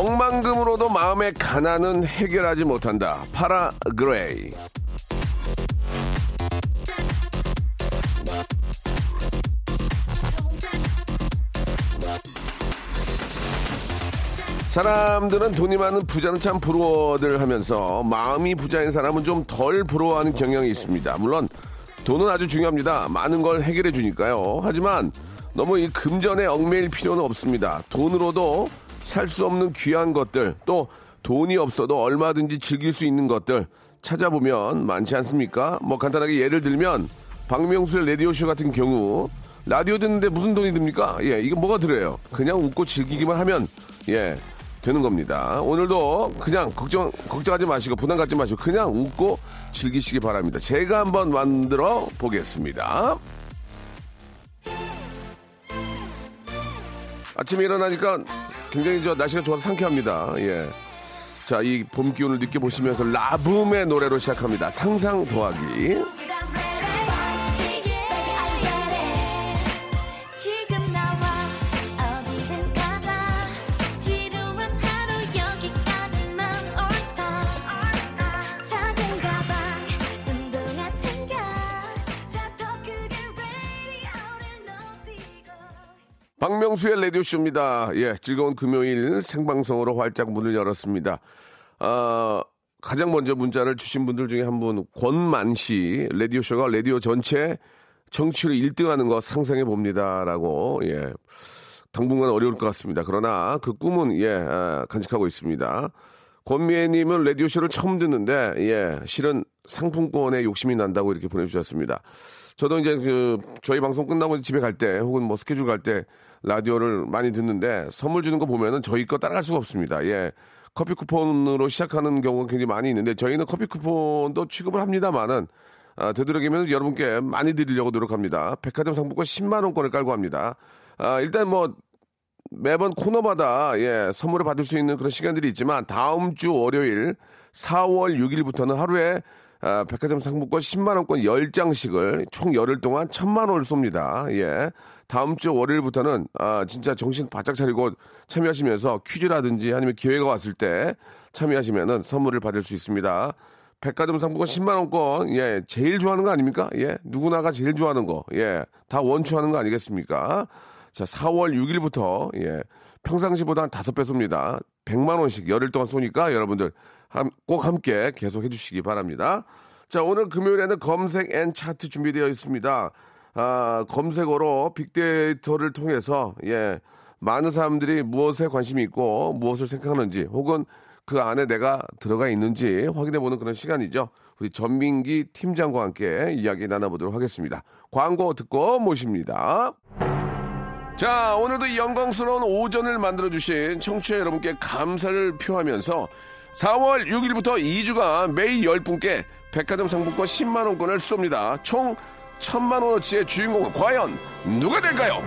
억만금으로도 마음의 가난은 해결하지 못한다 파라 그레이 사람들은 돈이 많은 부자는 참 부러워들 하면서 마음이 부자인 사람은 좀 덜 부러워하는 경향이 있습니다. 물론 돈은 아주 중요합니다. 많은 걸 해결해 주니까요. 하지만 너무 이 금전에 얽매일 필요는 없습니다. 돈으로도 살 수 없는 귀한 것들 또 돈이 없어도 얼마든지 즐길 수 있는 것들 찾아보면 많지 않습니까? 뭐 간단하게 예를 들면 박명수의 라디오쇼 같은 경우 라디오 듣는데 무슨 돈이 듭니까? 예, 이게 뭐가 들어요? 그냥 웃고 즐기기만 하면 예, 되는 겁니다. 오늘도 그냥 걱정 걱정하지 마시고 부담 갖지 마시고 그냥 웃고 즐기시기 바랍니다. 제가 한번 만들어 보겠습니다. 아침에 일어나니까 굉장히 저 날씨가 좋아서 상쾌합니다. 예. 자, 이 봄 기운을 느껴보시면서 라붐의 노래로 시작합니다. 상상 더하기. 박명수의 라디오쇼입니다. 예, 즐거운 금요일 생방송으로 활짝 문을 열었습니다. 아, 가장 먼저 문자를 주신 분들 중에 한 분, 권만 씨, 라디오쇼가 라디오 전체 정치율 1등 하는 거 상상해 봅니다. 라고, 예. 당분간 어려울 것 같습니다. 그러나 그 꿈은, 예, 아, 간직하고 있습니다. 권미애님은 라디오쇼를 처음 듣는데, 예, 실은 상품권에 욕심이 난다고 이렇게 보내주셨습니다. 저도 이제 그, 저희 방송 끝나고 집에 갈 때, 혹은 뭐 스케줄 갈 때, 라디오를 많이 듣는데, 선물 주는 거 보면은 저희 거 따라갈 수가 없습니다. 예. 커피 쿠폰으로 시작하는 경우가 굉장히 많이 있는데, 저희는 커피 쿠폰도 취급을 합니다만은, 아, 되도록이면 여러분께 많이 드리려고 노력합니다. 백화점 상품권 10만 원권을 깔고 합니다. 아, 일단 뭐, 매번 코너마다 예, 선물을 받을 수 있는 그런 시간들이 있지만 다음 주 월요일 4월 6일부터는 하루에 아, 백화점 상품권 10만 원권 10장씩을 총 열흘 동안 1000만 원을 쏩니다. 예. 다음 주 월요일부터는 아, 진짜 정신 바짝 차리고 참여하시면서 퀴즈라든지 아니면 기회가 왔을 때 참여하시면은 선물을 받을 수 있습니다. 백화점 상품권 10만 원권 예, 제일 좋아하는 거 아닙니까? 예. 누구나가 제일 좋아하는 거. 예. 다 원추하는 거 아니겠습니까? 자, 4월 6일부터, 예, 평상시보다 한 다섯 배 쏩니다. 100만 원씩 열흘 동안 쏘니까 여러분들 함- 꼭 함께 계속 해주시기 바랍니다. 자, 오늘 금요일에는 검색 and 차트 준비되어 있습니다. 아, 검색어로 빅데이터를 통해서, 예, 많은 사람들이 무엇에 관심이 있고 무엇을 생각하는지 혹은 그 안에 내가 들어가 있는지 확인해보는 그런 시간이죠. 우리 전민기 팀장과 함께 이야기 나눠보도록 하겠습니다. 광고 듣고 모십니다. 자, 오늘도 이 영광스러운 오전을 만들어주신 청취자 여러분께 감사를 표하면서 4월 6일부터 2주간 매일 10분께 백화점 상품권 10만원권을 쏩니다. 총 1000만원어치의 주인공은 과연 누가 될까요?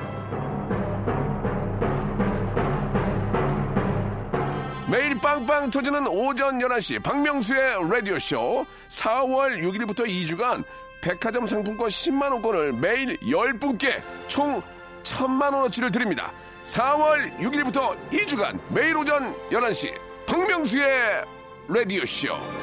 매일 빵빵 터지는 오전 11시 박명수의 라디오쇼 4월 6일부터 2주간 백화점 상품권 10만원권을 매일 10분께 총 1000만원어치를 드립니다. 4월 6일부터 2주간 매일 오전 11시 박명수의 라디오쇼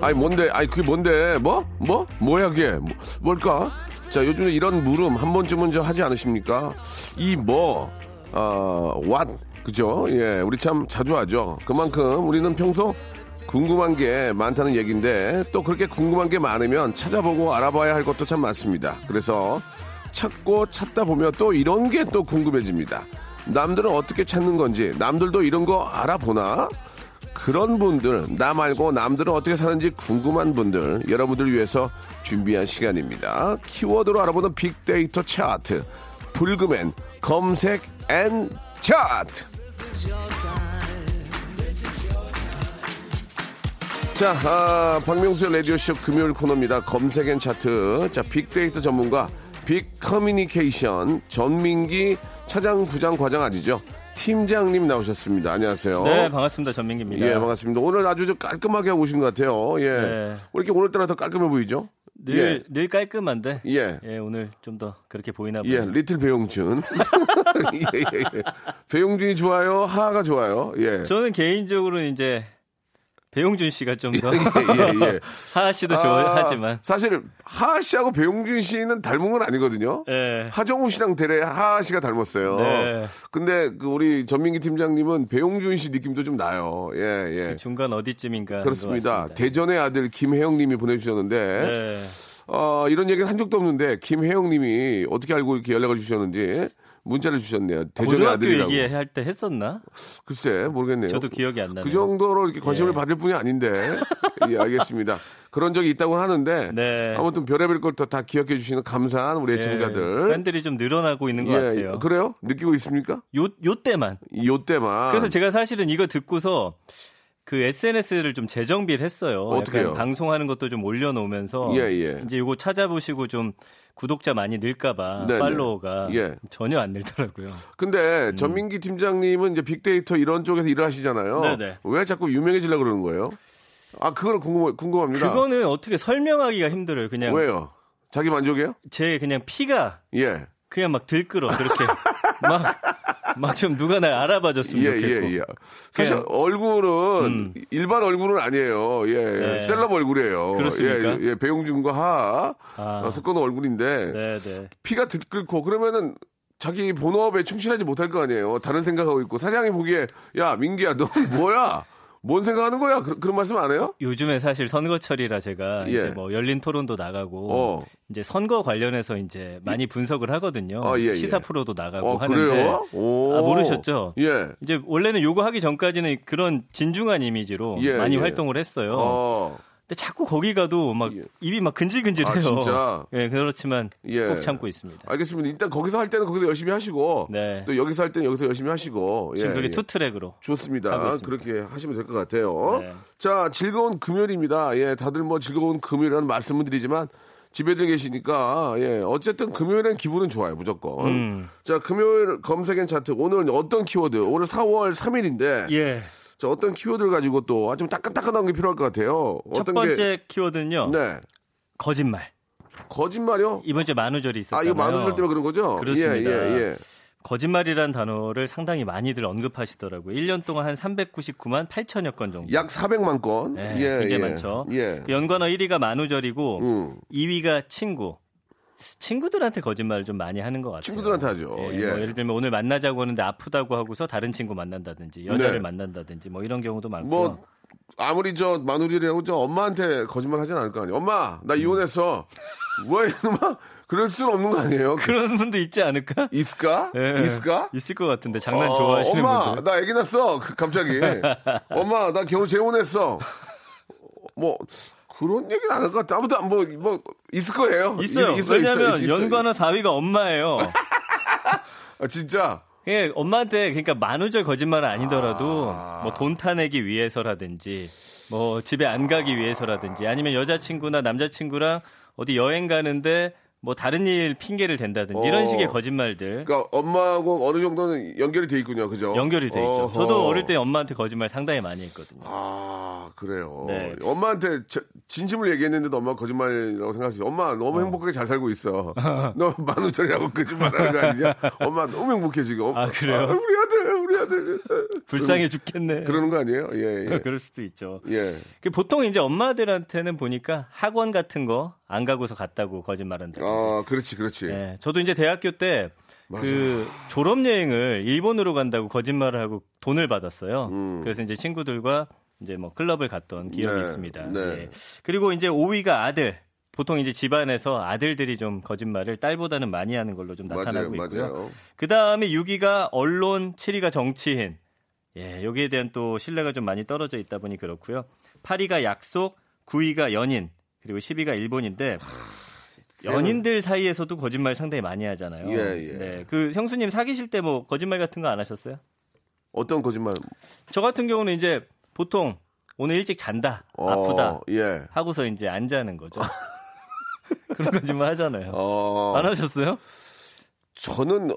아니 뭔데? 아니 그게 뭔데? 뭐? 뭐? 뭐야 그게? 뭐, 뭘까? 자, 요즘에 이런 물음 한 번쯤은 저 하지 않으십니까? 이 뭐, 어, what, 그죠? 예, 우리 참 자주 하죠. 그만큼 우리는 평소 궁금한 게 많다는 얘기인데 또 그렇게 궁금한 게 많으면 찾아보고 알아봐야 할 것도 참 많습니다. 그래서 찾고 찾다 보면 또 이런 게 또 궁금해집니다. 남들은 어떻게 찾는 건지, 남들도 이런 거 알아보나? 그런 분들, 나 말고 남들은 어떻게 사는지 궁금한 분들, 여러분들 위해서 준비한 시간입니다. 키워드로 알아보는 빅데이터 차트, 불금엔 검색 and 차트. 자, 아, 박명수의 라디오쇼 금요일 코너입니다. 검색 and 차트. 자, 빅데이터 전문가, 빅 커뮤니케이션, 전민기 차장 부장 과장 아니죠? 팀장님 나오셨습니다. 안녕하세요. 네, 반갑습니다. 전민기입니다. 예, 반갑습니다. 오늘 아주 좀 깔끔하게 하고 오신 것 같아요. 예. 네. 왜 이렇게 오늘따라 더 깔끔해 보이죠? 늘, 늘 깔끔한데. 예. 예, 오늘 좀 더 그렇게 보이나 예, 봐요. 리틀 배용준. 예, 예, 예. 배용준이 좋아요? 하하가 좋아요? 예. 저는 개인적으로 이제 배용준 씨가 좀 더 예, 예, 예. 하하 씨도 아, 좋아하지만 사실 하하 씨하고 배용준 씨는 닮은 건 아니거든요. 예. 하정우 씨랑 대래 하하 씨가 닮았어요. 네. 근데 그 우리 전민기 팀장님은 배용준 씨 느낌도 좀 나요. 예, 예. 중간 어디쯤인가 그렇습니다. 대전의 아들 김혜영 님이 보내주셨는데, 네. 어, 이런 얘기는 한 적도 없는데, 김혜영 님이 어떻게 알고 이렇게 연락을 주셨는지 문자를 주셨네요. 대전의 고등학교 아들이라고. 얘기할 때 했었나? 글쎄, 모르겠네요. 저도 기억이 안 나네요. 그 정도로 이렇게 관심을 예. 받을 분이 아닌데, 예, 알겠습니다. 그런 적이 있다고 하는데, 네. 아무튼 별의별 걸 다 기억해 주시는 감사한 우리 예, 애청자들. 팬들이 좀 늘어나고 있는 것 예, 같아요. 그래요? 느끼고 있습니까? 요, 요 때만. 요 때만. 그래서 제가 사실은 이거 듣고서 그 SNS를 좀 재정비를 했어요. 어떻게 해요? 약간 방송하는 것도 좀 올려놓으면서 예, 예. 이제 이거 찾아보시고 좀 구독자 많이 늘까봐 네네. 팔로워가 예. 전혀 안 늘더라고요. 근데 전민기 팀장님은 이제 빅데이터 이런 쪽에서 일을 하시잖아요. 음. 네네. 왜 자꾸 유명해지려고 그러는 거예요? 아, 그걸 궁금, 궁금합니다. 그거는 어떻게 설명하기가 힘들어요. 그냥 왜요? 자기 만족이에요? 제 그냥 피가 예. 그냥 막 들끓어 그렇게 막 막 좀 누가 날 알아봐줬으면 예, 좋겠고. 예, 예. 사실 그냥- 얼굴은 음. 일반 얼굴은 아니에요. 예, 예. 네. 셀럽 얼굴이에요. 그렇습니까? 예, 예. 배용준과 하 아. 어, 섞어놓은 얼굴인데 네, 네. 피가 들끓고 그러면은 자기 본업에 충실하지 못할 거 아니에요. 다른 생각하고 있고 사장이 보기에 야 민기야 너 뭐야? 뭔 생각하는 거야? 그, 런 말씀 안 해요? 요즘에 사실 선거철이라 제가 예. 이제 뭐 열린 토론도 나가고 어. 이제 선거 관련해서 이제 많이 분석을 하거든요. 아, 예, 예. 시사 프로도 나가고 어, 하는데. 아, 모르셨죠? 예. 이제 원래는 요거 하기 전까지는 그런 진중한 이미지로 예, 많이 예. 활동을 했어요. 어. 근데 자꾸 거기 가도 막 예. 입이 막 근질근질해요. 아, 진짜? 예, 그렇지만 예. 꼭 참고 있습니다. 알겠습니다. 일단 거기서 할 때는 거기서 열심히 하시고 네. 또 여기서 할 때는 여기서 열심히 하시고 지금 예, 그게 예. two track으로 좋습니다. 그렇게 하시면 될 것 같아요. 네. 자, 즐거운 금요일입니다. 예, 다들 뭐 즐거운 금요일이라는 말씀을 드리지만 집에들 계시니까 예, 어쨌든 금요일엔 기분은 좋아요, 무조건. 음. 자, 금요일 검색엔 차트 오늘 어떤 키워드? 오늘 4월 3일인데 예. 자, 어떤 키워드를 가지고 또 좀 따끈따끈한 게 필요할 것 같아요. 첫 번째 게 키워드는요. 네. 거짓말. 거짓말이요? 이번 주에 만우절이 아, 있었잖아요. 이거 만우절 때문에 그런 거죠? 그렇습니다. 예, 예, 예. 거짓말이란 단어를 상당히 많이들 언급하시더라고요. 1년 동안 한 399만 8천여 건 정도. 약 400만 건. 네, 예, 굉장히 예. 많죠. 예. 연관어 1위가 만우절이고 음. 2위가 친구. 친구들한테 거짓말을 좀 많이 하는 것 같아요. 친구들한테 하죠. 예, 예. 뭐 예를 들면 오늘 만나자고 하는데 아프다고 하고서 다른 친구 만난다든지 여자를 네. 만난다든지 뭐 이런 경우도 많고요. 뭐 아무리 저 마누리라고 저 엄마한테 거짓말 하진 않을 거 아니에요. 엄마 나 이혼했어. 뭐야 이놈아? 그럴 수는 없는 거 아니에요? 그런 분도 있지 않을까? 있을까? 예, 있을까? 있을 것 같은데 장난 어, 좋아하시는 엄마 분들. 나 애기 낳았어. 그, 갑자기. 엄마 나 결혼 재혼했어. 뭐 그런 얘기는 안 할 것 같아. 아무튼 뭐, 뭐 있을 거예요. 있어요. 있- 있어, 왜냐하면 있어. 연관어 4위가 엄마예요. 아, 진짜. 그게 엄마한테 그러니까 만우절 거짓말은 아니더라도 뭐돈 타내기 위해서라든지 뭐 집에 안 가기 위해서라든지 아니면 여자친구나 남자친구랑 어디 여행 가는데 뭐 다른 일 핑계를 댄다든지 어. 이런 식의 거짓말들 그러니까 엄마하고 어느 정도는 연결이 돼 있군요. 그죠? 연결이 돼 있죠. 어허. 저도 어릴 때 엄마한테 거짓말 상당히 많이 했거든요. 아, 아, 그래요. 네. 엄마한테 저- 진심을 얘기했는데도 엄마가 거짓말이라고 생각했어. 엄마 너무 행복하게 잘 살고 있어. 너 만우절이라고 거짓말하는 거 아니냐? 엄마 너무 행복해 지금. 아, 그래요? 우리 아들, 우리 아들. 불쌍해 죽겠네. 그러는 거 아니에요? 예, 예. 그럴 수도 있죠. 예. 그 보통 이제 엄마들한테는 보니까 학원 같은 거안 가고서 갔다고 거짓말한다고. 아, 그렇지, 그렇지. 예, 저도 이제 대학교 때 그 졸업 여행을 일본으로 간다고 거짓말을 하고 돈을 받았어요. 그래서 이제 친구들과 이제 뭐 클럽을 갔던 기억이 음. 네, 있습니다. 네. 예. 그리고 이제 5위가 아들. 보통 이제 집안에서 아들들이 좀 거짓말을 딸보다는 많이 하는 걸로 좀 나타나고 맞아요, 있고요. 그 다음에 6위가 언론, 7위가 정치인. 예, 여기에 대한 또 신뢰가 좀 많이 떨어져 있다 보니 그렇고요. 8위가 약속, 9위가 연인, 그리고 10위가 일본인데 연인들 사이에서도 거짓말 상당히 많이 하잖아요. 예, 예. 네, 그 형수님 사귀실 때 뭐 거짓말 같은 거 안 하셨어요? 어떤 거짓말? 저 같은 경우는 이제 보통 오늘 일찍 잔다, 어, 아프다 예. 하고서 이제 안 자는 거죠. 그런 거짓말 하잖아요. 어, 안 하셨어요? 저는 어,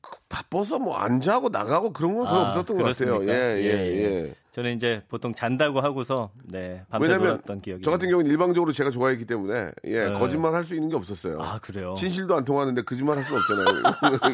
그 바빠서 뭐 안 자고 나가고 그런 건 아, 없었던 것 같아요. 그렇습니까? 예, 예, 예, 예. 저는 이제 보통 잔다고 하고서 네 밤새 왜냐면 놀았던 기억이. 저 같은 경우는 일방적으로 제가 좋아했기 때문에 예, 네. 거짓말 할 수 있는 게 없었어요. 아 그래요? 진실도 안 통하는데 거짓말 할 수는 없잖아요.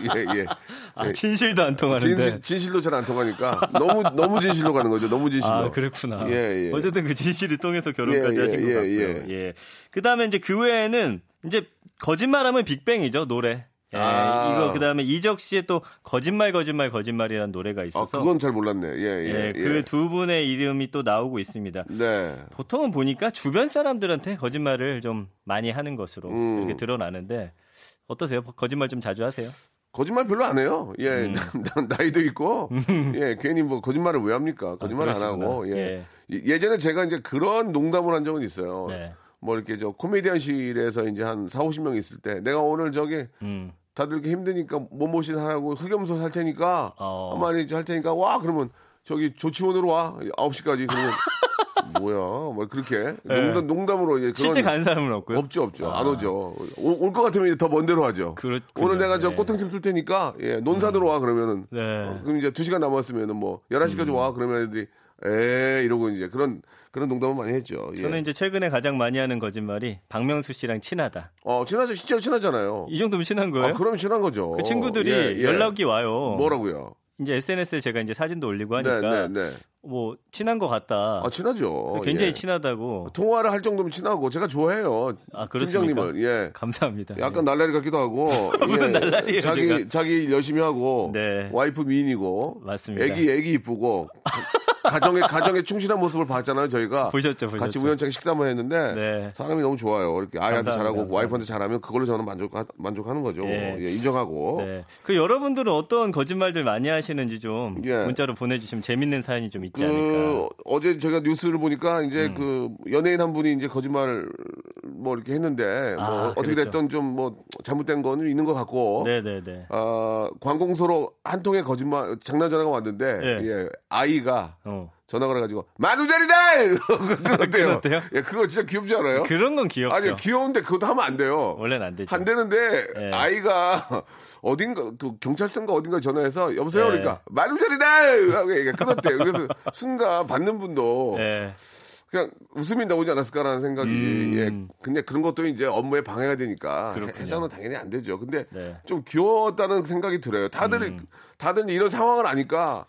예, 예. 아, 진실도 안 통하는데. 진실, 진실도 잘 안 통하니까 너무 너무 진실로 가는 거죠. 너무 진실로. 아, 그렇구나. 예, 예. 어쨌든 그 진실이 통해서 결혼까지 예, 예, 하신 것 예, 같고요. 예. 그 다음에 이제 그 외에는 이제 거짓말하면 빅뱅이죠, 노래. 예, 아. 이거 그 다음에 이적 씨의 또 거짓말, 거짓말, 거짓말이라는 노래가 아, 있어서. 그건 잘 몰랐네. 예, 예. 예, 예. 그두 분의 이름이 또 나오고 있습니다. 네. 보통은 보니까 주변 사람들한테 거짓말을 좀 많이 하는 것으로 음. 이렇게 드러나는데 어떠세요? 거짓말 좀 자주 하세요? 거짓말 별로 안 해요. 예, 음. 나, 이도 있고, 예, 괜히 뭐 거짓말을 왜 합니까? 거짓말 안 아, 그러시구나. 하고, 예. 예. 예 전에 제가 이제 그런 농담을 한 적은 있어요. 네. 뭐 이렇게 저 코미디언실에서 이제 한 4, 50명 있을 때 내가 오늘 저기 음. 다들 이렇게 힘드니까 몸보신 하라고 흑염소 살 테니까 어. 한 마리 할 테니까 와 그러면 저기 조치원으로 와 9시까지 그러면 뭐야 뭐 그렇게 농담, 농담 으로 이제 그런 네. 실제 간 사람은 없고요. 없죠 없죠 아. 안 오죠 올 것 같으면 이제 더먼 데로 하죠 그렇군요. 오늘 내가 저 네. 꽃등심 쓸 테니까 예 논산으로 와 그러면은 네. 음. 그럼 이제 2시간 남았으면은 뭐 11시까지 와 그러면 애들이 에 이러고 이제 그런 그런 농담을 많이 했죠 예. 저는 이제 최근에 가장 많이 하는 거짓말이 박명수 씨랑 친하다. 어 친하죠 실제로 친하잖아요 이 정도면 친한 거예요? 아 그럼 친한 거죠 그 친구들이 예, 예. 연락이 와요. 뭐라고요 이제 SNS에 제가 이제 사진도 올리고 네, 하니까 네, 네. 뭐 친한 것 같다. 아, 친하죠. 굉장히 예. 친하다고. 통화를 할 정도면 친하고 제가 좋아해요. 아, 그렇습니까? 팀장님을. 예. 감사합니다. 약간 날라리 같기도 하고. 무슨 예. 날라리예요, 자기 제가? 자기 일 열심히 하고. 네. 와이프 미인이고. 맞습니다. 애기 애기 이쁘고. 가정에 가정에 충실한 모습을 봤잖아요, 저희가. 보셨죠, 보셨죠. 같이 우연찮게 식사 한번 했는데 네. 사람이 너무 좋아요. 이렇게 아이한테 감사합니다, 잘하고 감사합니다. 와이프한테 잘하면 그걸로 저는 만족 만족하는 거죠. 예. 예, 인정하고. 네. 그 여러분들은 어떤 거짓말들 많이 하시는지 좀 예. 문자로 보내주시면 재밌는 사연이 좀 있지 그 않을까. 어제 제가 뉴스를 보니까 음. 이제 그 연예인 한 분이 이제 거짓말 뭐 이렇게 했는데 뭐 아, 어떻게 그랬죠. 됐든 좀뭐 잘못된 거는 있는 것 같고 네네네. 어, 관공서로 한 통의 거짓말 장난 전화가 왔는데 예. 예, 아이가 어. 전화가 그래가지고 마누절이다 그거 어때요? 어때요? 예, 그거 진짜 귀엽지 않아요? 그런 건 귀엽죠. 아니 귀여운데 그것도 하면 안 돼요. 원래는 안 되죠. 안 되는데 예. 아이가 어딘가 그 경찰서인가 어딘가 전화해서 여보세요 예. 그러니까 마누절이다 하고 얘기가 끊었대요. 그래서 순간 받는 분도 예. 그냥 웃음이 나오지 않았을까라는 생각이 음. 예 근데 그런 것도 이제 업무에 방해가 되니까 그렇군요. 해서는 당연히 안 되죠. 근데 네. 음. 좀 귀여웠다는 생각이 들어요. 다들 다들 이런 상황을 아니까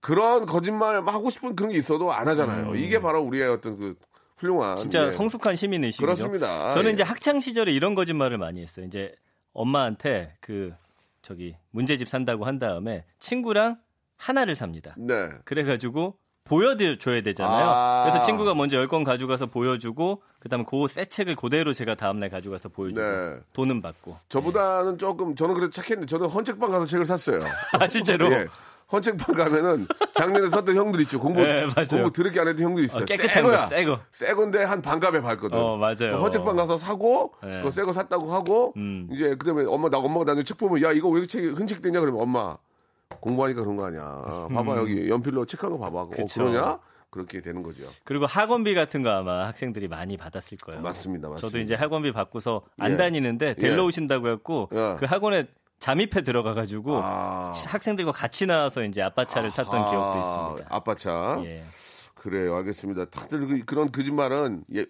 그런 거짓말 하고 싶은 그런 게 있어도 안 하잖아요. 이게 바로 우리의 어떤 그 훌륭한 음. 진짜 예. 성숙한 시민 의식이죠. 그렇습니다. 저는 예. 이제 학창 시절에 이런 거짓말을 많이 했어요. 이제 엄마한테 그 저기 문제집 산다고 한 다음에 친구랑 하나를 삽니다. 네. 그래가지고 보여줘야 되잖아요. 아. 그래서 친구가 먼저 10권 가져가서 보여주고 그다음에 그 새 책을 그대로 제가 다음날 가져가서 보여주고 네. 돈은 받고. 저보다는 조금 저는 그래도 착했는데 저는 헌책방 가서 책을 샀어요. 아 실제로 예. 헌책방 가면은 작년에 썼던 형들 있죠. 공부 네. 공부 드럽게 안 했던 형들 있어요. 어, 깨끗한 새 거야. 거, 새 거. 새 건데 한 반값에 팔거든. 어, 맞아요. 그 헌책방 가서 사고 네. 그거 새거 샀다고 하고 음. 이제 그다음에 엄마 나 엄마가 나중에 책 보면 야 이거 왜 이렇게 책이 흔책되냐 그러면 엄마 공부하니까 그런 거 아니야. 봐봐 여기 연필로 책한 거 봐봐. 어, 음. 그쵸. 그러냐? 그렇게 되는 거죠. 그리고 학원비 같은 거 아마 학생들이 많이 받았을 거예요. 맞습니다, 맞습니다. 저도 이제 학원비 받고서 안 예. 다니는데 데리러 예. 오신다고 했고 예. 그 학원에 잠입해 들어가 가지고 아. 학생들과 같이 나와서 이제 아빠 차를 탔던 아, 기억도 있습니다. 아빠 차. 예. 그래요. 알겠습니다. 다들 그, 그런 거짓말은 예,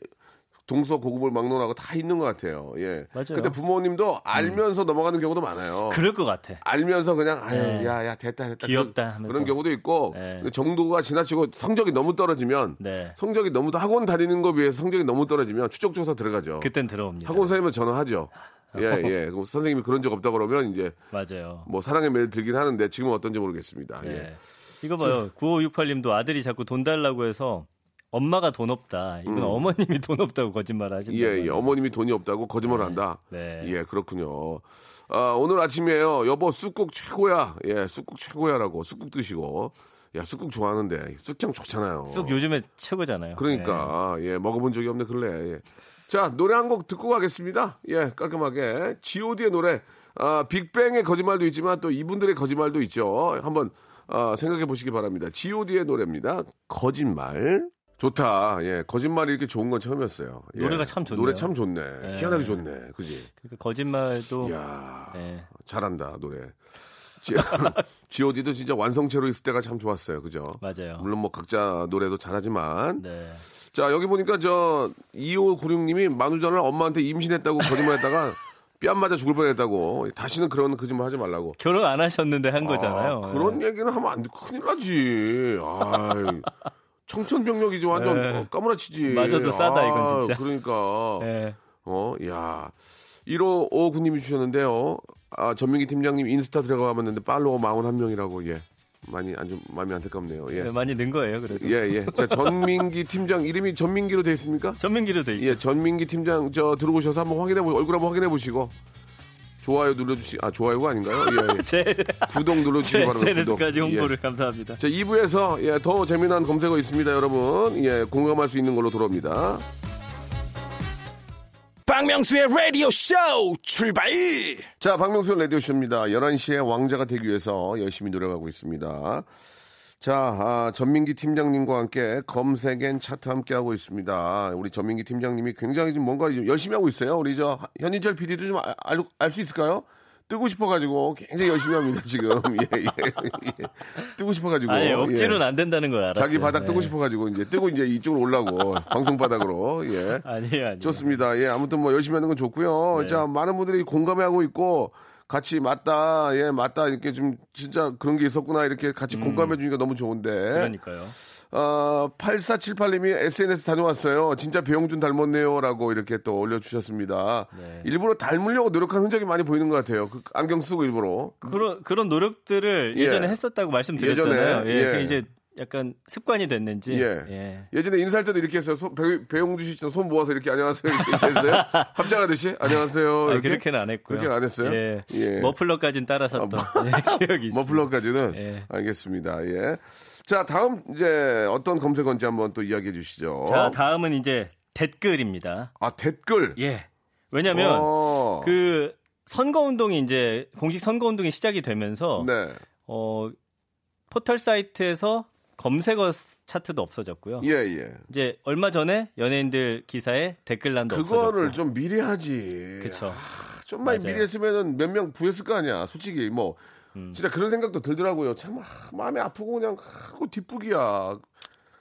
동서 고급을 막론하고 다 있는 것 같아요. 예. 맞아요. 음. 근데 부모님도 알면서 넘어가는 경우도 많아요. 그럴 것 같아. 알면서 그냥 아유 네. 야 야 됐다 됐다 귀엽다 그런, 하면서. 그런 경우도 있고 네. 정도가 지나치고 성적이 너무 떨어지면 네. 성적이 너무 학원 다니는 거 비해서 성적이 너무 떨어지면 추적 조사 들어가죠. 그땐 들어옵니다. 학원 선생님은 전화하죠. 예, 예. 선생님이 그런 적 없다 그러면 이제 맞아요. 뭐 사랑의 메일 들긴 하는데 지금은 어떤지 모르겠습니다. 네. 예. 이거 봐요. 9568님도 아들이 자꾸 돈 달라고 해서 엄마가 돈 없다. 이건 어머님이 돈 없다고 거짓말 하신다. 음. 예, 예. 어머님이 돈이 없다고 거짓말을 한다. 네. 예, 그렇군요. 아, 오늘 아침이에요. 여보, 쑥국 최고야. 예, 쑥국 최고야라고. 쑥국 드시고. 야, 쑥국 좋아하는데. 쑥향 좋잖아요. 쑥 요즘에 최고잖아요. 그러니까, 예, 먹어본 적이 없네, 근래. 예. 자, 노래 한 곡 듣고 가겠습니다. 예, 깔끔하게. GOD의 노래. 아, 빅뱅의 거짓말도 있지만 또 이분들의 거짓말도 있죠. 한번 아, 생각해 보시기 바랍니다. GOD의 노래입니다. 거짓말. 좋다. 예, 거짓말이 이렇게 좋은 건 처음이었어요. 예. 노래가 참 좋네요. 노래 참 좋네. 희한하게 좋네. 그지? 그러니까 거짓말도 이야, 네. 잘한다, 노래. GOD도 진짜 완성체로 있을 때가 참 좋았어요. 그죠? 맞아요. 물론 뭐 각자 노래도 잘하지만. 네. 자, 여기 보니까 저 2596님이 만우전을 엄마한테 임신했다고 거짓말했다가 뺨 맞아 죽을 뻔했다고. 다시는 그런 거짓말 하지 말라고. 결혼 안 하셨는데 한 거잖아요. 아, 그런 네. 얘기는 하면 안 돼. 큰일 나지. 아이, 청천벽력이지 완전 네. 어, 까무라치지. 맞아도 싸다, 이건 아, 진짜. 그러니까. 네. 어, 야. 1559님이 주셨는데요. 아, 전민기 팀장님 인스타 들어가 봤는데 팔로워 41명이라고, 예. 많이 안 좀 마음이 안타깝네요. 예. 네, 많이 는 거예요, 그래도. 예, 예. 자, 전민기 팀장 이름이 전민기로 돼 있습니까? 전민기로 돼 있죠. 예, 전민기 팀장 저 들어오셔서 한번 확인해 보 얼굴 한번 확인해 보시고 좋아요 눌러 주시 아, 좋아요가 아닌가요? 예. 예. 제, 구독 눌러 주시기 제 바랍니다. SNS까지 구독. 홍보를 예. 감사합니다. 자, 2부에서 예, 더 재미난 검색어 있습니다, 여러분. 예, 공감할 수 있는 걸로 돌아옵니다. 박명수의 라디오 쇼 출발 자, 박명수 라디오 쇼입니다. 11시에 왕자가 되기 위해서 열심히 노력하고 있습니다. 자, 아, 전민기 팀장님과 함께 검색엔 차트 함께 하고 있습니다. 우리 전민기 팀장님이 굉장히 지금 뭔가 열심히 하고 있어요. 우리 저 현인철 PD도 좀 알 수 있을까요? 뜨고 싶어가지고 굉장히 열심히 합니다, 지금. 예, 예, 예. 뜨고 싶어가지고. 아니, 억지로는 예. 안 된다는 걸 알았어요. 자기 바닥 뜨고 네. 싶어가지고 이제 뜨고 이제 이쪽으로 올라고 방송 바닥으로 예 아니에요, 아니에요. 좋습니다 예 아무튼 뭐 열심히 하는 건 좋고요 네. 자 많은 분들이 공감하고 있고 같이 맞다 예 맞다 이렇게 좀 진짜 그런 게 있었구나 이렇게 같이 공감해 주니까 너무 좋은데 음. 그러니까요. 어 8478님이 SNS 다녀왔어요 진짜 배용준 닮았네요 라고 이렇게 또 올려주셨습니다 네. 일부러 닮으려고 노력한 흔적이 많이 보이는 것 같아요 그 안경 쓰고 일부러 그런 그런 노력들을 예. 예전에 했었다고 말씀드렸잖아요. 예전에, 예, 예. 그 이제 약간 습관이 됐는지. 예. 예. 예 전에 인사할 때도 이렇게 했어요. 손, 배, 배용주 씨처럼 손 모아서 이렇게 안녕하세요. 이렇게 했어요. 합장하듯이 안녕하세요. 아니, 이렇게? 그렇게는 안 했고요. 그렇게는 안 했어요? 예. 예. 머플러까지는 따라 샀던 예, 기억이 있습니다. 머플러까지는 예. 알겠습니다. 예. 자, 다음 이제 어떤 검색어인지 한번 또 이야기해 주시죠. 자, 다음은 이제 댓글입니다. 아, 댓글. 예. 왜냐면 어. 그 선거 운동이 이제 공식 선거 운동이 시작이 되면서 네. 어 포털 사이트에서 검색어 차트도 없어졌고요. 예, 예. 이제 얼마 전에 연예인들 기사에 댓글란도 그거를 없어졌고. 좀 미리 하지. 그쵸. 좀만. 미리 했으면은 몇 명 구했을 거 아니야. 솔직히 뭐 음. 진짜 그런 생각도 들더라고요. 참 아, 마음이 아프고 그냥 하고 뒷북이야.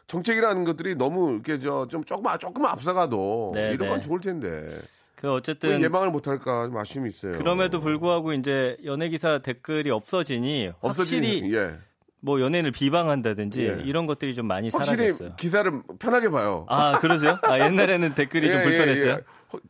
정책이라는 것들이 너무 이렇게 저 좀 조금 조금 앞서가도 네, 이런 건 네. 좋을 텐데 그왜 어쨌든 예방을 못할까 좀 아쉬움이 있어요. 그럼에도 불구하고 이제 연예 기사 댓글이 없어지니 없어지니 확실히 예. 뭐 연예인을 비방한다든지 예. 이런 것들이 좀 많이 확실히 사라졌어요. 기사를 편하게 봐요. 아 그러세요? 아 옛날에는 댓글이 좀 예, 불편했어요.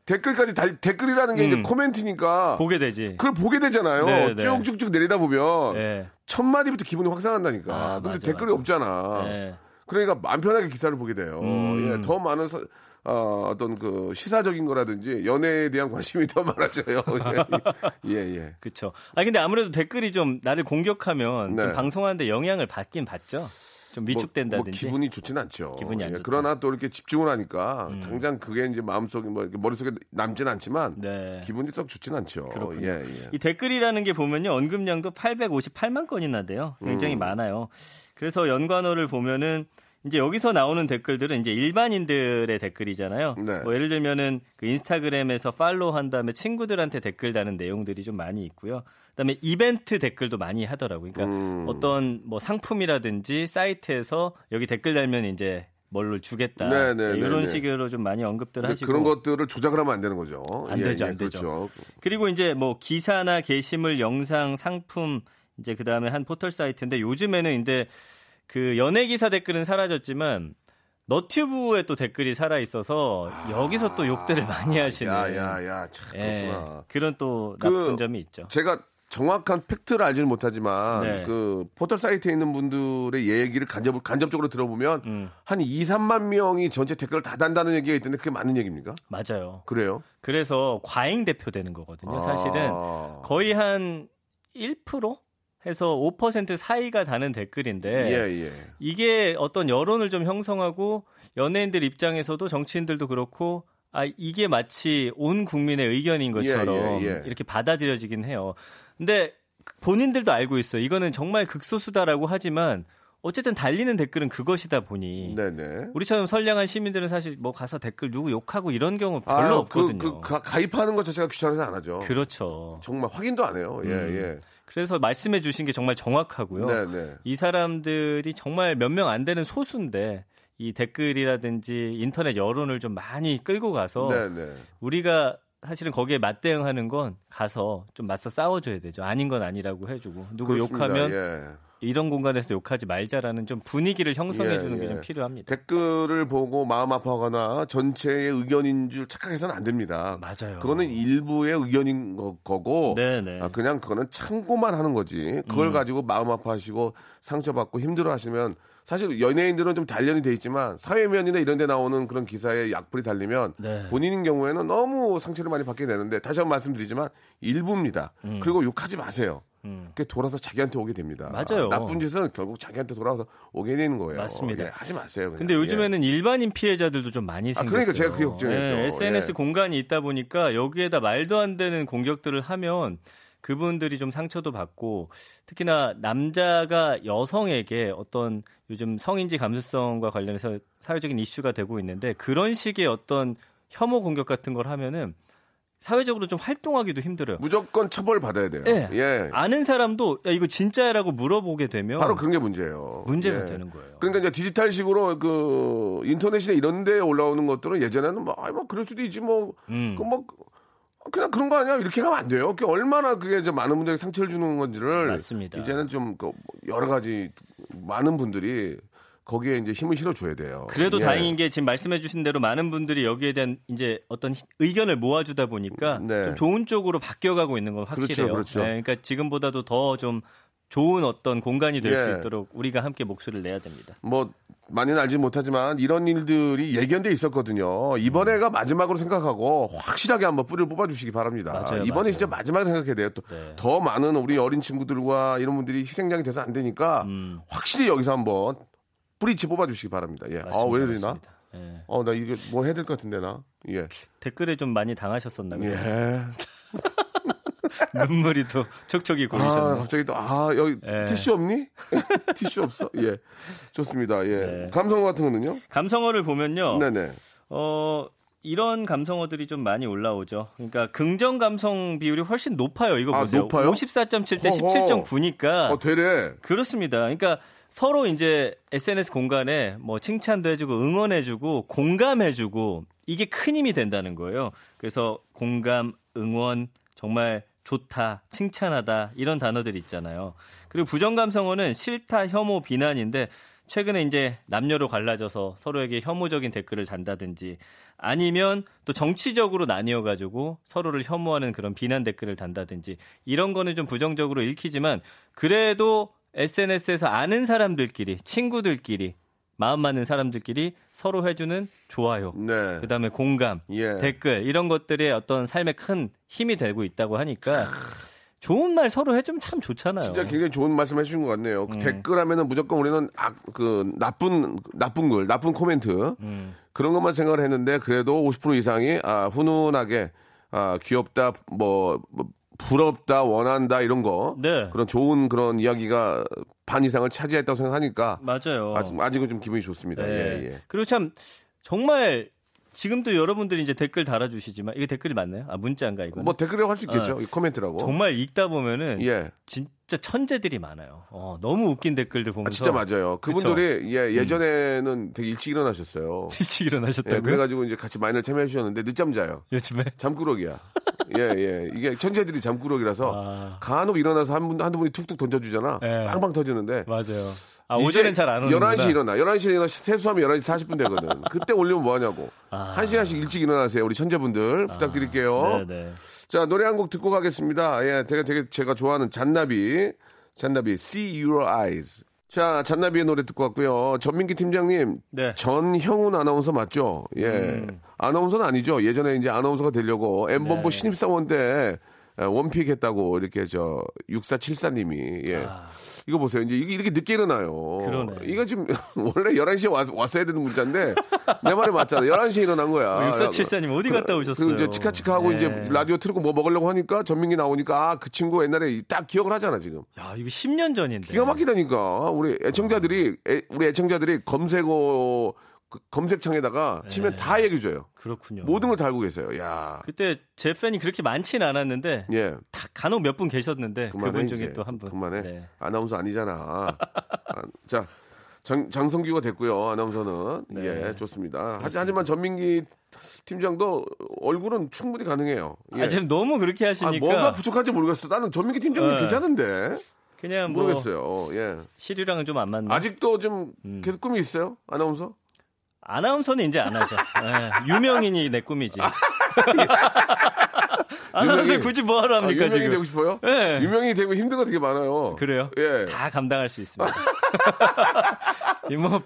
댓글까지 달- 댓글이라는 게 이제 음. 코멘트니까 보게 되지. 그걸 보게 되잖아요. 네, 네. 쭉쭉쭉 내리다 보면 예. 첫 마디부터 기분이 확 상한다니까. 아, 근데 맞아, 댓글이 맞아. 없잖아. 예. 그러니까 마음 편하게 기사를 보게 돼요. 음. 예, 더 많은 서- 어, 어떤 그 시사적인 거라든지 연애에 대한 관심이 더 많아져요. 예, 예. 그렇죠. 아 근데 아무래도 댓글이 좀 나를 공격하면 네. 좀 방송하는데 영향을 받긴 받죠. 좀 뭐, 위축된다든지. 뭐 기분이 좋진 않죠. 기분이 안 예. 음. 그러나 또 이렇게 집중을 하니까 당장 그게 이제 마음속에 뭐 머릿속에 남진 않지만 네. 기분이 썩 좋진 않죠. 그렇군요. 예, 예. 이 댓글이라는 게 보면요 언급량도 858만 건이나 돼요. 굉장히 음. 많아요. 그래서 연관어를 보면은 이제 여기서 나오는 댓글들은 이제 일반인들의 댓글이잖아요. 네. 뭐 예를 들면은 그 인스타그램에서 팔로우 한 다음에 친구들한테 댓글 다는 내용들이 좀 많이 있고요. 그다음에 이벤트 댓글도 많이 하더라고요. 그러니까 음. 어떤 뭐 상품이라든지 사이트에서 여기 댓글 달면 이제 뭘로 주겠다. 네, 네, 네, 이런 네. 식으로 좀 많이 언급들을 근데 하시고 그런 것들을 조작을 하면 안 되는 거죠. 안 예, 되죠, 예, 안 되죠. 그렇죠. 그리고 이제 뭐 기사나 게시물, 영상, 상품 이제 그 다음에 한 포털 사이트인데 요즘에는 이제 그 연예 기사 댓글은 사라졌지만 너튜브에 또 댓글이 살아 있어서 여기서 또 욕들을 많이 하시는 아, 야야야 참 예, 그렇구나. 그런 또 그- 나쁜 점이 있죠. 제가 정확한 팩트를 알지는 못하지만 네. 그 포털 사이트에 있는 분들의 얘기를 간접 간접적으로 들어보면 음. 한 2, 3만 명이 전체 댓글을 다 단다는 얘기가 있던데 그게 맞는 얘기입니까? 맞아요. 그래요? 그래서 과잉 대표되는 거거든요. 사실은 아. 거의 한 1% 해서 5% 사이가 다는 댓글인데 예, 예. 이게 어떤 여론을 좀 형성하고 연예인들 입장에서도 정치인들도 그렇고 아 이게 마치 온 국민의 의견인 것처럼 예, 예, 예. 이렇게 받아들여지긴 해요. 근데 본인들도 알고 있어요. 이거는 정말 극소수다라고 하지만 어쨌든 달리는 댓글은 그것이다 보니 네네. 우리처럼 선량한 시민들은 사실 뭐 가서 댓글 누구 욕하고 이런 경우 별로 아, 없거든요. 그, 그 가- 가입하는 것 자체가 귀찮아서 안 하죠. 그렇죠. 정말 확인도 안 해요. 예, 음. 예. 그래서 말씀해 주신 게 정말 정확하고요. 네네. 이 사람들이 정말 몇 명 안 되는 소수인데 이 댓글이라든지 인터넷 여론을 좀 많이 끌고 가서 네네. 우리가 사실은 거기에 맞대응하는 건 가서 좀 맞서 싸워줘야 되죠. 아닌 건 아니라고 해주고 누구 그렇습니다. 욕하면 예. 이런 공간에서 욕하지 말자라는 좀 분위기를 형성해주는 예, 게좀 예. 필요합니다. 댓글을 보고 마음 아파하거나 전체의 의견인 줄 착각해서는 안 됩니다. 맞아요. 그거는 일부의 의견인 거, 고 네네. 아, 그냥 그거는 참고만 하는 거지. 그걸 음. 가지고 마음 아파하시고 상처받고 힘들어하시면 사실 연예인들은 좀 단련이 돼 있지만 사회면이나 이런 데 나오는 그런 기사에 약불이 달리면 네. 본인인 경우에는 너무 상처를 많이 받게 되는데 다시 한번 말씀드리지만 일부입니다. 그리고 욕하지 마세요. 음. 그게 돌아서 자기한테 오게 됩니다. 맞아요. 나쁜 짓은 결국 자기한테 돌아서 오게 되는 거예요. 맞습니다. 예, 하지 마세요. 그냥. 근데 요즘에는 일반인 피해자들도 좀 많이 아, 생겼어요. 그러니까 제가 그게 걱정이었죠. 예, SNS 예. 공간이 있다 보니까 여기에다 말도 안 되는 공격들을 하면 그분들이 좀 상처도 받고 특히나 남자가 여성에게 어떤 요즘 성인지 감수성과 관련해서 사회적인 이슈가 되고 있는데 그런 식의 어떤 혐오 공격 같은 걸 하면은 사회적으로 좀 활동하기도 힘들어요. 무조건 처벌 받아야 돼요. 예. 예. 아는 사람도 야 이거 진짜라고 물어보게 되면 바로 그런 게 문제예요. 문제가 예. 되는 거예요. 그러니까 이제 디지털식으로 그 인터넷이나 이런 데 올라오는 것들은 예전에는 뭐, 아이, 뭐, 그럴 수도 있지 뭐, 음. 그 뭐, 그냥 그런 거 아니야? 이렇게 가면 안 돼요. 그게 얼마나 그게 이제 많은 분들에게 상처를 주는 건지를. 맞습니다. 이제는 좀, 그 여러 가지 많은 분들이 거기에 이제 힘을 실어줘야 돼요. 그래도 예. 다행인 게 지금 말씀해주신 대로 많은 분들이 여기에 대한 이제 어떤 히- 의견을 모아주다 보니까 네. 좀 좋은 쪽으로 바뀌어가고 있는 건 확실해요. 그렇죠, 그렇죠. 네, 그러니까 지금보다도 더 좀 좋은 어떤 공간이 될수 예. 있도록 우리가 함께 목소리를 내야 됩니다. 뭐 많이는 알지 못하지만 이런 일들이 예견돼 있었거든요. 이번에가 마지막으로 생각하고 확실하게 한번 뿌리를 뽑아주시기 바랍니다. 맞아요, 이번에 맞아요. 진짜 마지막 생각해야 돼요. 또 네. 더 많은 우리 어린 친구들과 이런 분들이 희생양이 돼서 안 되니까 음. 확실히 여기서 한번 뿌리치 뽑아주시기 바랍니다. 예. 아, 왜 이러나? 맞습니다. 예. 어, 나 이게 뭐 해야 될 것 같은데 나. 예. 댓글에 좀 많이 당하셨었나 봐요. 예. 눈물이 또 촉촉이 아, 고이셨네요. 갑자기 또, 아, 여기 예. 티슈 없니? 티슈 없어? 예. 좋습니다. 예. 네. 감성 같은 거는요? 감성어를 보면요. 네네. 어, 이런 감성어들이 좀 많이 올라오죠. 그러니까 긍정 감성 비율이 훨씬 높아요. 이거 아, 보세요. 높아요? 54.7대 허허. 17.9니까 어, 되래. 그렇습니다. 그러니까 서로 이제 SNS 공간에 뭐 칭찬도 해주고 응원해주고 공감해주고 이게 큰 힘이 된다는 거예요. 그래서 공감, 응원, 정말 좋다, 칭찬하다 이런 단어들 있잖아요. 그리고 부정 감성어는 싫다, 혐오, 비난인데 최근에 이제 남녀로 갈라져서 서로에게 혐오적인 댓글을 단다든지 아니면 또 정치적으로 나뉘어 가지고 서로를 혐오하는 그런 비난 댓글을 단다든지 이런 거는 좀 부정적으로 읽히지만 그래도 SNS에서 아는 사람들끼리 친구들끼리 마음 맞는 사람들끼리 서로 해주는 좋아요. 네. 그다음에 공감, 예. 댓글 이런 것들이 어떤 삶에 큰 힘이 되고 있다고 하니까 좋은 말 서로 해주면 참 좋잖아요. 진짜 굉장히 좋은 말씀 해주신 것 같네요. 음. 댓글 하면은 무조건 우리는 악, 그, 나쁜, 나쁜 글, 나쁜 코멘트. 음. 그런 것만 생각을 했는데 그래도 50% 이상이, 아, 훈훈하게, 아, 귀엽다, 뭐, 뭐 부럽다, 원한다, 이런 거. 네. 그런 좋은 그런 이야기가 반 이상을 차지했다고 생각하니까. 맞아요. 아직, 아직은 좀 기분이 좋습니다. 네. 예, 예. 그리고 참 정말 지금도 여러분들이 이제 댓글 달아주시지만 이게 댓글이 맞나요? 아 문자인가 이거? 뭐 댓글이라고 할 수 있겠죠. 이 코멘트라고. 정말 읽다 보면은 예. 진, 진짜 천재들이 많아요. 어, 너무 웃긴 댓글들 아, 보면서 진짜 맞아요. 그분들이 예, 예전에는 되게 일찍 일어나셨어요. 일찍 예, 일어나셨다고요? 그래가지고 이제 같이 마인을 참여해 주셨는데 늦잠 자요. 요즘에 잠꾸러기야. 예, 예. 이게 천재들이 잠꾸러기라서 아. 간혹 일어나서 한 분, 한두 분이 툭툭 던져주잖아. 예. 빵빵 터지는데. 맞아요. 아, 오전엔 잘 안 오는 11시 일어나. 11시에 일어나 세수하면 11시 40분 되거든. 그때 올리면 뭐 하냐고. 아. 한 시간씩 일찍 일어나세요. 우리 천재분들. 부탁드릴게요. 네, 네. 자, 노래 한 곡 듣고 가겠습니다. 예, 되게, 되게 제가 좋아하는 잔나비. 잔나비, See Your Eyes. 자, 잔나비의 노래 듣고 왔고요. 전민기 팀장님. 네. 전형훈 아나운서 맞죠? 예. 아나운서는 아니죠. 예전에 이제 아나운서가 되려고 M본부 네. 신입사원 때 원픽 했다고 이렇게 저 6474님이 예. 이거 보세요. 이제 이게 이렇게 늦게 일어나요. 아. 그러네. 이거 지금 원래 11시에 왔, 왔어야 되는 문자인데 내 말이 맞잖아. 11시에 일어난 거야. 6474님 어디 갔다 오셨어요? 그리고 이제 치카치카 하고 네. 이제 라디오 틀고 뭐 먹으려고 하니까 전민기 나오니까 아, 그 친구 옛날에 딱 기억을 하잖아, 지금. 야, 이거 10년 전인데. 기가 막히다니까. 우리 애청자들이 애- 우리 애청자들이 검색어 그 검색창에다가 치면 네. 다 얘기해 줘요. 그렇군요. 모든 걸 다 알고 계세요. 야. 그때 제 팬이 그렇게 많지는 않았는데 예. 다 간혹 몇 분 계셨는데 그만해, 그분 중에. 또 한 분. 그만해. 네. 아나운서 아니잖아. 아, 자, 장, 장성규가 됐고요. 아나운서는. 네. 예, 좋습니다. 하지, 하지만 전민기 팀장도 얼굴은 충분히 가능해요. 예. 아, 지금 너무 그렇게 아, 하시니까 뭐가 부족한지 모르겠어. 나는 전민기 팀장님 네. 괜찮은데. 그냥 뭐 모르겠어요. 예. 시류랑은 좀 안 맞나? 아직도 좀 음. 계속 꿈이 있어요? 아나운서? 아나운서는 이제 안 하죠. 예, 유명인이 내 꿈이지. 아나운서. 굳이 뭐 하러 아, 합니까 유명인이 지금? 되고 싶어요? 네. 유명인이 되면 힘든 거 되게 많아요. 그래요? 예. 다 감당할 수 있습니다. 이뭐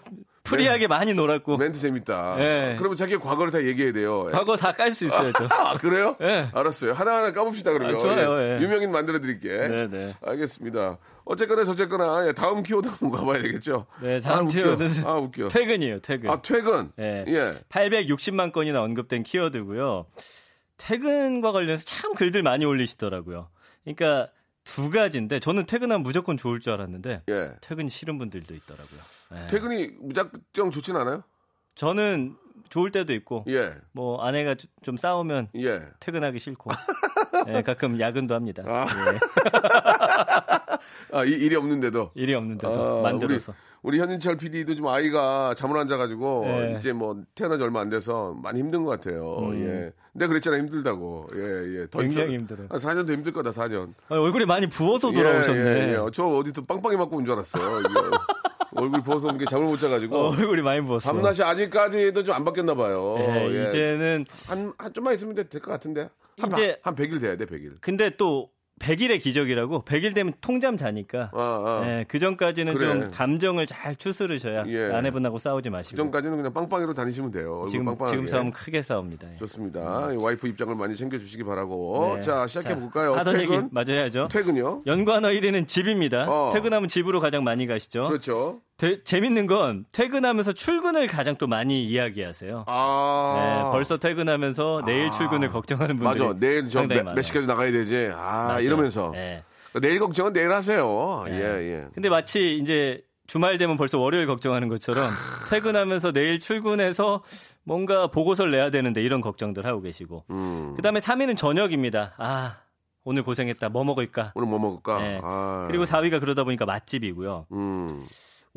free하게 많이 놀았고 멘트 재밌다. 예. 그러면 자기 과거를 다 얘기해야 돼요. 예. 과거 다 깔 수 있어요. 저. 아, 그래요? 예. 알았어요. 하나하나 까봅시다, 그러면. 아, 좋아요, 예. 유명인 만들어 드릴게. 네네. 알겠습니다. 어쨌거나 저쨌거나 예, 다음 키워드 한번 가봐야 되겠죠. 네, 다음 아. 키워드는 아, 웃겨. 퇴근이에요. 퇴근. 아, 퇴근. 예. 예. 860만 건이나 언급된 키워드고요. 퇴근과 관련해서 참 글들 많이 올리시더라고요. 그러니까 두 가지인데 저는 퇴근하면 무조건 좋을 줄 알았는데 예. 퇴근이 싫은 분들도 있더라고요. 예. 퇴근이 무작정 좋진 않아요? 저는 좋을 때도 있고 예. 뭐 아내가 주- 좀 싸우면 예. 퇴근하기 싫고 예, 가끔 야근도 합니다. 아. 예, 아, 이- 일이 없는데도. 일이 없는데도 아, 만들어서. 우리, 우리 현진철 PD도 좀 아이가 잠을 안 자가지고 예. 이제 뭐 태어난 지 얼마 안 돼서 많이 힘든 것 같아요. 예. 근데 그랬잖아 힘들다고. 예, 예. 더 음. 굉장히 있어. 힘들어요. 한 4년 더 힘들 거다 4년. 아니, 얼굴이 많이 부어서 돌아오셨네. 예, 예, 예. 저 어디서 빵빵이 맞고 온 줄 알았어요. 얼굴 부어서 온게 잠을 못 자가지고. 어, 얼굴이 많이 부었어. 밤낮이 아직까지도 좀 안 바뀌었나 봐요. 예, 예. 이제는 한, 한 좀만 있으면 될 것 같은데. 한, 이제- 한 100일 돼야 돼, 100일. 근데 또 100일의 기적이라고 100일 되면 통잠 자니까 아, 아. 예, 그 전까지는 그래. 좀 감정을 잘 추스르셔야 예. 아내분하고 싸우지 그 마시고 전까지는 그냥 빵빵이로 다니시면 돼요. 지금 빵빵하게. 지금 싸움 크게 싸웁니다. 예. 좋습니다. 와이프 입장을 많이 챙겨주시기 바라고. 네. 자, 시작해 볼까요? 하던 퇴근. 얘기 해야죠. 퇴근요? 연관어 1위는 집입니다. 어. 퇴근하면 집으로 가장 많이 가시죠. 그렇죠. 되- 재밌는 건 퇴근하면서 출근을 가장 또 많이 이야기하세요. 아. 네, 벌써 퇴근하면서 내일 출근을 걱정하는 분들이 맞아. 내일 저 상당히 몇, 많아요. 몇 시까지 나가야 되지. 아, 맞아요. 이러면서. 네. 내일 걱정은 내일 하세요. 네. 예, 예. 근데 마치 이제 주말 되면 벌써 월요일 걱정하는 것처럼 퇴근하면서 내일 출근해서 뭔가 보고서를 내야 되는데 이런 걱정들 하고 계시고. 음. 그다음에 3위는 저녁입니다. 아, 오늘 고생했다. 뭐 먹을까? 오늘 뭐 먹을까? 네. 아. 그리고 4위가 그러다 보니까 맛집이고요. 음.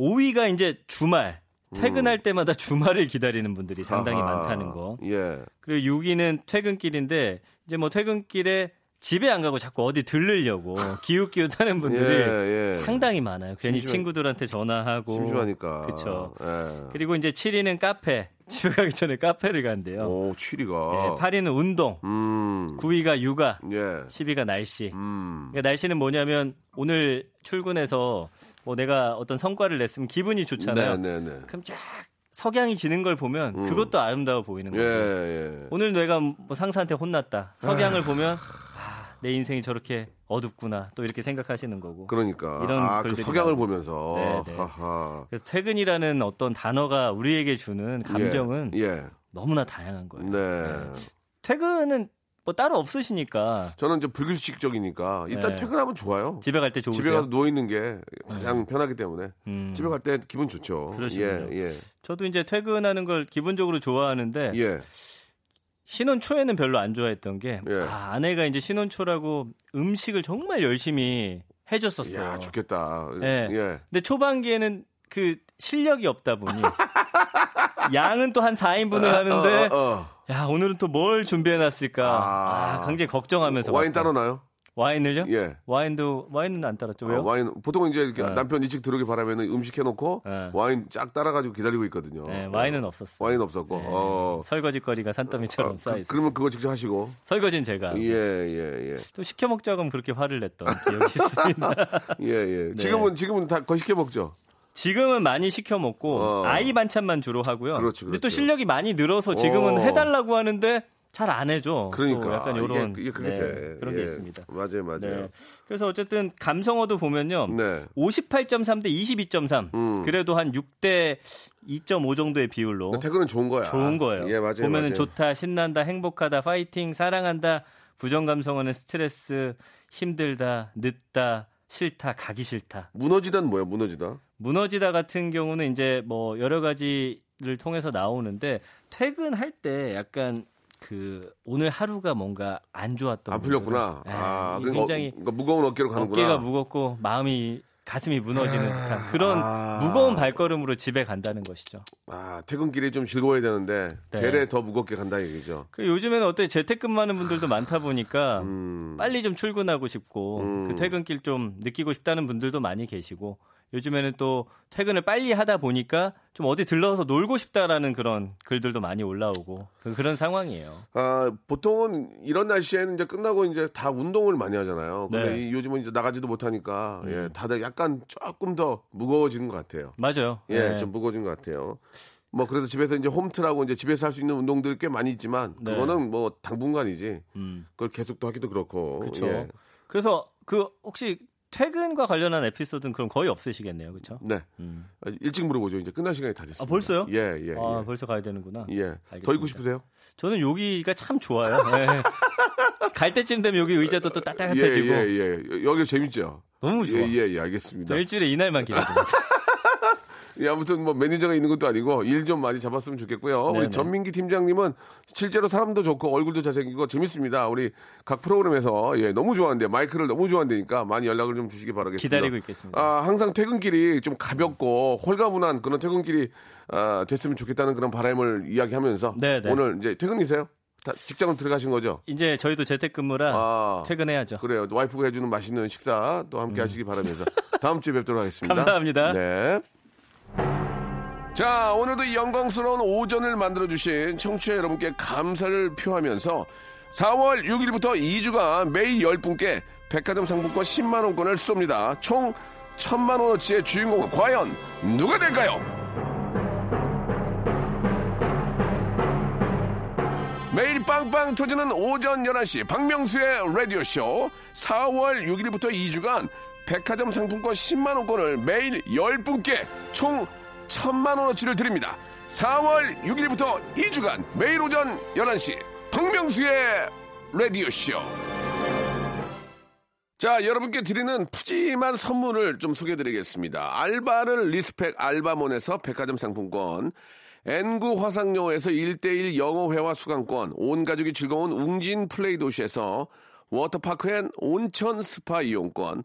5위가 이제 주말. 퇴근할 때마다 주말을 기다리는 분들이 상당히 아하. 많다는 거. 예. 그리고 6위는 퇴근길인데 이제 뭐 퇴근길에 집에 안 가고 자꾸 어디 들르려고 기웃기웃하는 분들이 예, 예. 상당히 많아요. 괜히 심심하- 친구들한테 전화하고 심심하니까. 그쵸. 예. 그리고 이제 7위는 카페. 집에 가기 전에 카페를 간대요. 오, 취리가. 예, 8위는 운동. 음. 9위가 육아. 예. 10위가 날씨. 음. 그러니까 날씨는 뭐냐면 오늘 출근해서 뭐 내가 어떤 성과를 냈으면 기분이 좋잖아요. 네, 네, 네. 그럼 쫙 석양이 지는 걸 보면 음. 그것도 아름다워 보이는 예, 거예요. 예. 오늘 내가 뭐 상사한테 혼났다. 석양을 보면 아, 내 인생이 저렇게 어둡구나. 또 이렇게 생각하시는 거고. 그러니까. 이런 아, 그 석양을 보면서. 네, 네. 하하. 그래서 퇴근이라는 어떤 단어가 우리에게 주는 감정은 예. 예. 너무나 다양한 거예요. 네. 퇴근은 뭐 따로 없으시니까 저는 이제 불규칙적이니까 일단 네. 퇴근하면 좋아요. 집에 갈 때 좋으세요? 집에 가서 누워 있는 게 가장 편하기 때문에 음. 집에 갈 때 기분 좋죠. 그러시군요. 예, 예. 저도 이제 퇴근하는 걸 기본적으로 좋아하는데 예. 신혼 초에는 별로 안 좋아했던 게 예. 아, 아내가 이제 신혼 초라고 음식을 정말 열심히 해줬었어요. 야, 좋겠다. 예. 예. 근데 초반기에는 그 실력이 없다 보니 양은 또 한 4인분을 하는데 어, 어, 어. 야 오늘은 또 뭘 준비해놨을까 아. 아, 굉장히 걱정하면서 와인. 따로 나요? 와인을요? 예. 와인도 와인은 안 따랐죠 왜요? 어, 와인 보통은 이제 네. 남편 일찍 들어오기 바라면 음식 해놓고 네. 와인 쫙 따라가지고 기다리고 있거든요. 네, 와인은 없었어요. 와인 없었고. 네, 어. 설거지거리가 산더미처럼 어, 쌓여 그, 있어요. 그러면 그거 직접 하시고. 설거지는 제가 예, 예, 예. 또 시켜 먹자고 하면 그렇게 화를 냈던 기억이 있습니다. 예, 예. 네. 지금은 지금은 다 거 시켜 먹죠. 지금은 많이 시켜 먹고 어. 아이 반찬만 주로 하고요. 그렇지, 근데 또 그렇지. 실력이 많이 늘어서 지금은 어. 해달라고 하는데 잘 안 해줘. 그러니까 또 약간 이런 이게, 이게 그게 네, 돼. 그런 예. 게 있습니다. 맞아요, 맞아요. 네. 그래서 어쨌든 감성어도 보면요. 네. 58.3 대 22.3. 음. 그래도 한 6대 2.5 정도의 비율로 퇴근은 좋은 거야. 좋은 거예요. 예, 맞아요. 보면은 맞아요. 좋다, 신난다, 행복하다, 파이팅, 사랑한다. 부정 감성어는 스트레스, 힘들다, 늦다, 싫다, 가기 싫다. 무너지다는 뭐야? 무너지다. 무너지다 같은 경우는 이제 뭐 여러 가지를 통해서 나오는데 퇴근할 때 약간 그 오늘 하루가 뭔가 안 좋았던 안 풀렸구나. 아, 이 그러니까, 굉장히 어, 그러니까 무거운 어깨로 가는구나. 어깨가 무겁고 마음이 가슴이 무너지는 듯한 그런 아. 무거운 발걸음으로 집에 간다는 것이죠. 아, 퇴근길이 좀 즐거워야 되는데 네. 되레 더 무겁게 간다 얘기죠. 그 요즘에는 어때 재택근무하는 분들도 많다 보니까 음. 빨리 좀 출근하고 싶고 음. 그 퇴근길 좀 느끼고 싶다는 분들도 많이 계시고 요즘에는 또 퇴근을 빨리 하다 보니까 좀 어디 들러서 놀고 싶다라는 그런 글들도 많이 올라오고 그- 그런 상황이에요. 아, 보통은 이런 날씨에는 이제 끝나고 이제 다 운동을 많이 하잖아요. 근데 네. 이- 요즘은 이제 나가지도 못하니까 예, 다들 약간 조금 더 무거워지는 것 같아요. 맞아요. 예, 네. 좀 무거워진 것 같아요. 뭐 그래서 집에서 이제 홈트라고 이제 집에서 할 수 있는 운동들이 꽤 많이 있지만 네. 그거는 뭐 당분간이지. 음. 그걸 계속 또 하기도 그렇고. 그렇죠. 예. 그래서 그 혹시 퇴근과 관련한 에피소드는 그럼 거의 없으시겠네요. 그렇죠? 네. 음. 아, 일찍 물어보죠. 이제 끝날 시간이 다 됐습니다. 아, 벌써요? 예, 예. 아, 예. 벌써 가야 되는구나. 예. 더 알겠습니다. 있고 싶으세요? 저는 여기가 참 좋아요. 예. 갈 때쯤 되면 여기 의자도 또 예, 따뜻해지고 예, 예. 여기 재밌죠? 너무 좋아. 예, 예, 예, 알겠습니다. 저 일주일에 이날만 기다립니다. 예, 아무튼 뭐 매니저가 있는 것도 아니고 일 좀 많이 잡았으면 좋겠고요. 우리 네네. 전민기 팀장님은 실제로 사람도 좋고 얼굴도 잘생기고 재밌습니다. 우리 각 프로그램에서 예, 너무 좋아한대 마이크를 너무 좋아한다니까 많이 연락을 좀 주시기 바라겠습니다. 기다리고 있겠습니다. 아, 항상 퇴근길이 좀 가볍고 홀가분한 그런 퇴근길이 아, 됐으면 좋겠다는 그런 바람을 이야기하면서 네네. 오늘 이제 퇴근이세요? 다 직장은 들어가신 거죠? 이제 저희도 재택근무라 아. 퇴근해야죠. 그래요. 와이프가 해주는 맛있는 식사 또 함께 하시기 바라면서 다음 주에 뵙도록 하겠습니다. 음. 감사합니다. 네. 자, 오늘도 이 영광스러운 오전을 만들어주신 청취자 여러분께 감사를 표하면서 4월 6일부터 2주간 매일 10분께 백화점 상품권 10만원권을 쏩니다. 총 1000만원어치의 주인공은 과연 누가 될까요? 매일 빵빵 터지는 오전 11시 박명수의 라디오쇼 4월 6일부터 2주간 백화점 상품권 10만원권을 매일 10분께 총 1000만원어치를 드립니다. 4월 6일부터 2주간 매일 오전 11시 박명수의 라디오쇼 자, 여러분께 드리는 푸짐한 선물을 좀 소개해 드리겠습니다. 알바를 respect 알바몬에서 백화점 상품권, N구 화상영어에서 1대1 영어회화 수강권, 온 가족이 즐거운 웅진 플레이 도시에서 워터파크 and 온천 스파 이용권,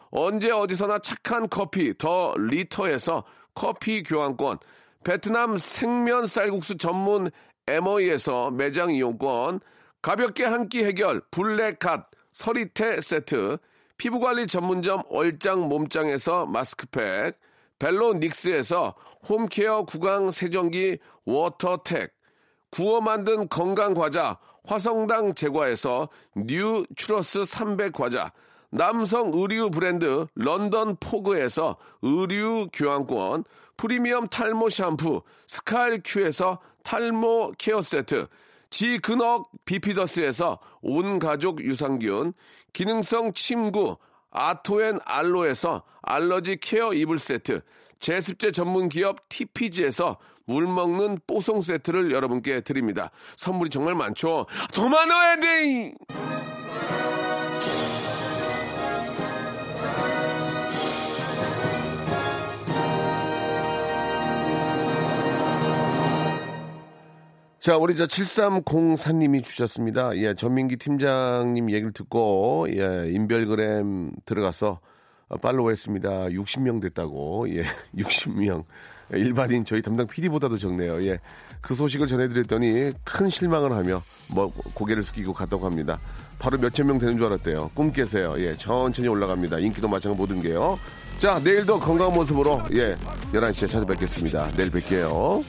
언제 어디서나 착한 커피 더 리터에서 커피 교환권, 베트남 생면 쌀국수 전문 에머이에서 매장 이용권, 가볍게 한 끼 해결 블랙갓 서리태 세트, 피부관리 전문점 얼짱 몸짱에서 마스크팩, 벨로닉스에서 home care 구강 세정기 워터텍, 구워 만든 건강 과자 화성당 제과에서 뉴 추러스 300 과자, 남성 의류 브랜드 런던 포그에서 의류 교환권, 프리미엄 탈모 샴푸 스칼 큐에서 탈모 care 세트, 지근억 비피더스에서 온 가족 유산균, 기능성 침구 아토앤 알로에서 알러지 care 이불 세트, 제습제 전문 기업 TPG에서 물 먹는 뽀송 세트를 여러분께 드립니다. 선물이 정말 많죠. 더 많아야 돼! 자, 우리 저 7304님이 주셨습니다. 예, 전민기 팀장님 얘기를 듣고, 예, 인별그램 들어가서 어, 팔로우 했습니다. 60명 됐다고, 예, 60명. 일반인 저희 담당 PD보다도 적네요. 예, 그 소식을 전해드렸더니 큰 실망을 하며 뭐 고개를 숙이고 갔다고 합니다. 바로 몇천 명 되는 줄 알았대요. 꿈 깨세요. 예, 천천히 올라갑니다. 인기도 마찬가지 모든 게요. 자, 내일도 건강한 모습으로, 예, 11시에 찾아뵙겠습니다. 내일 뵐게요.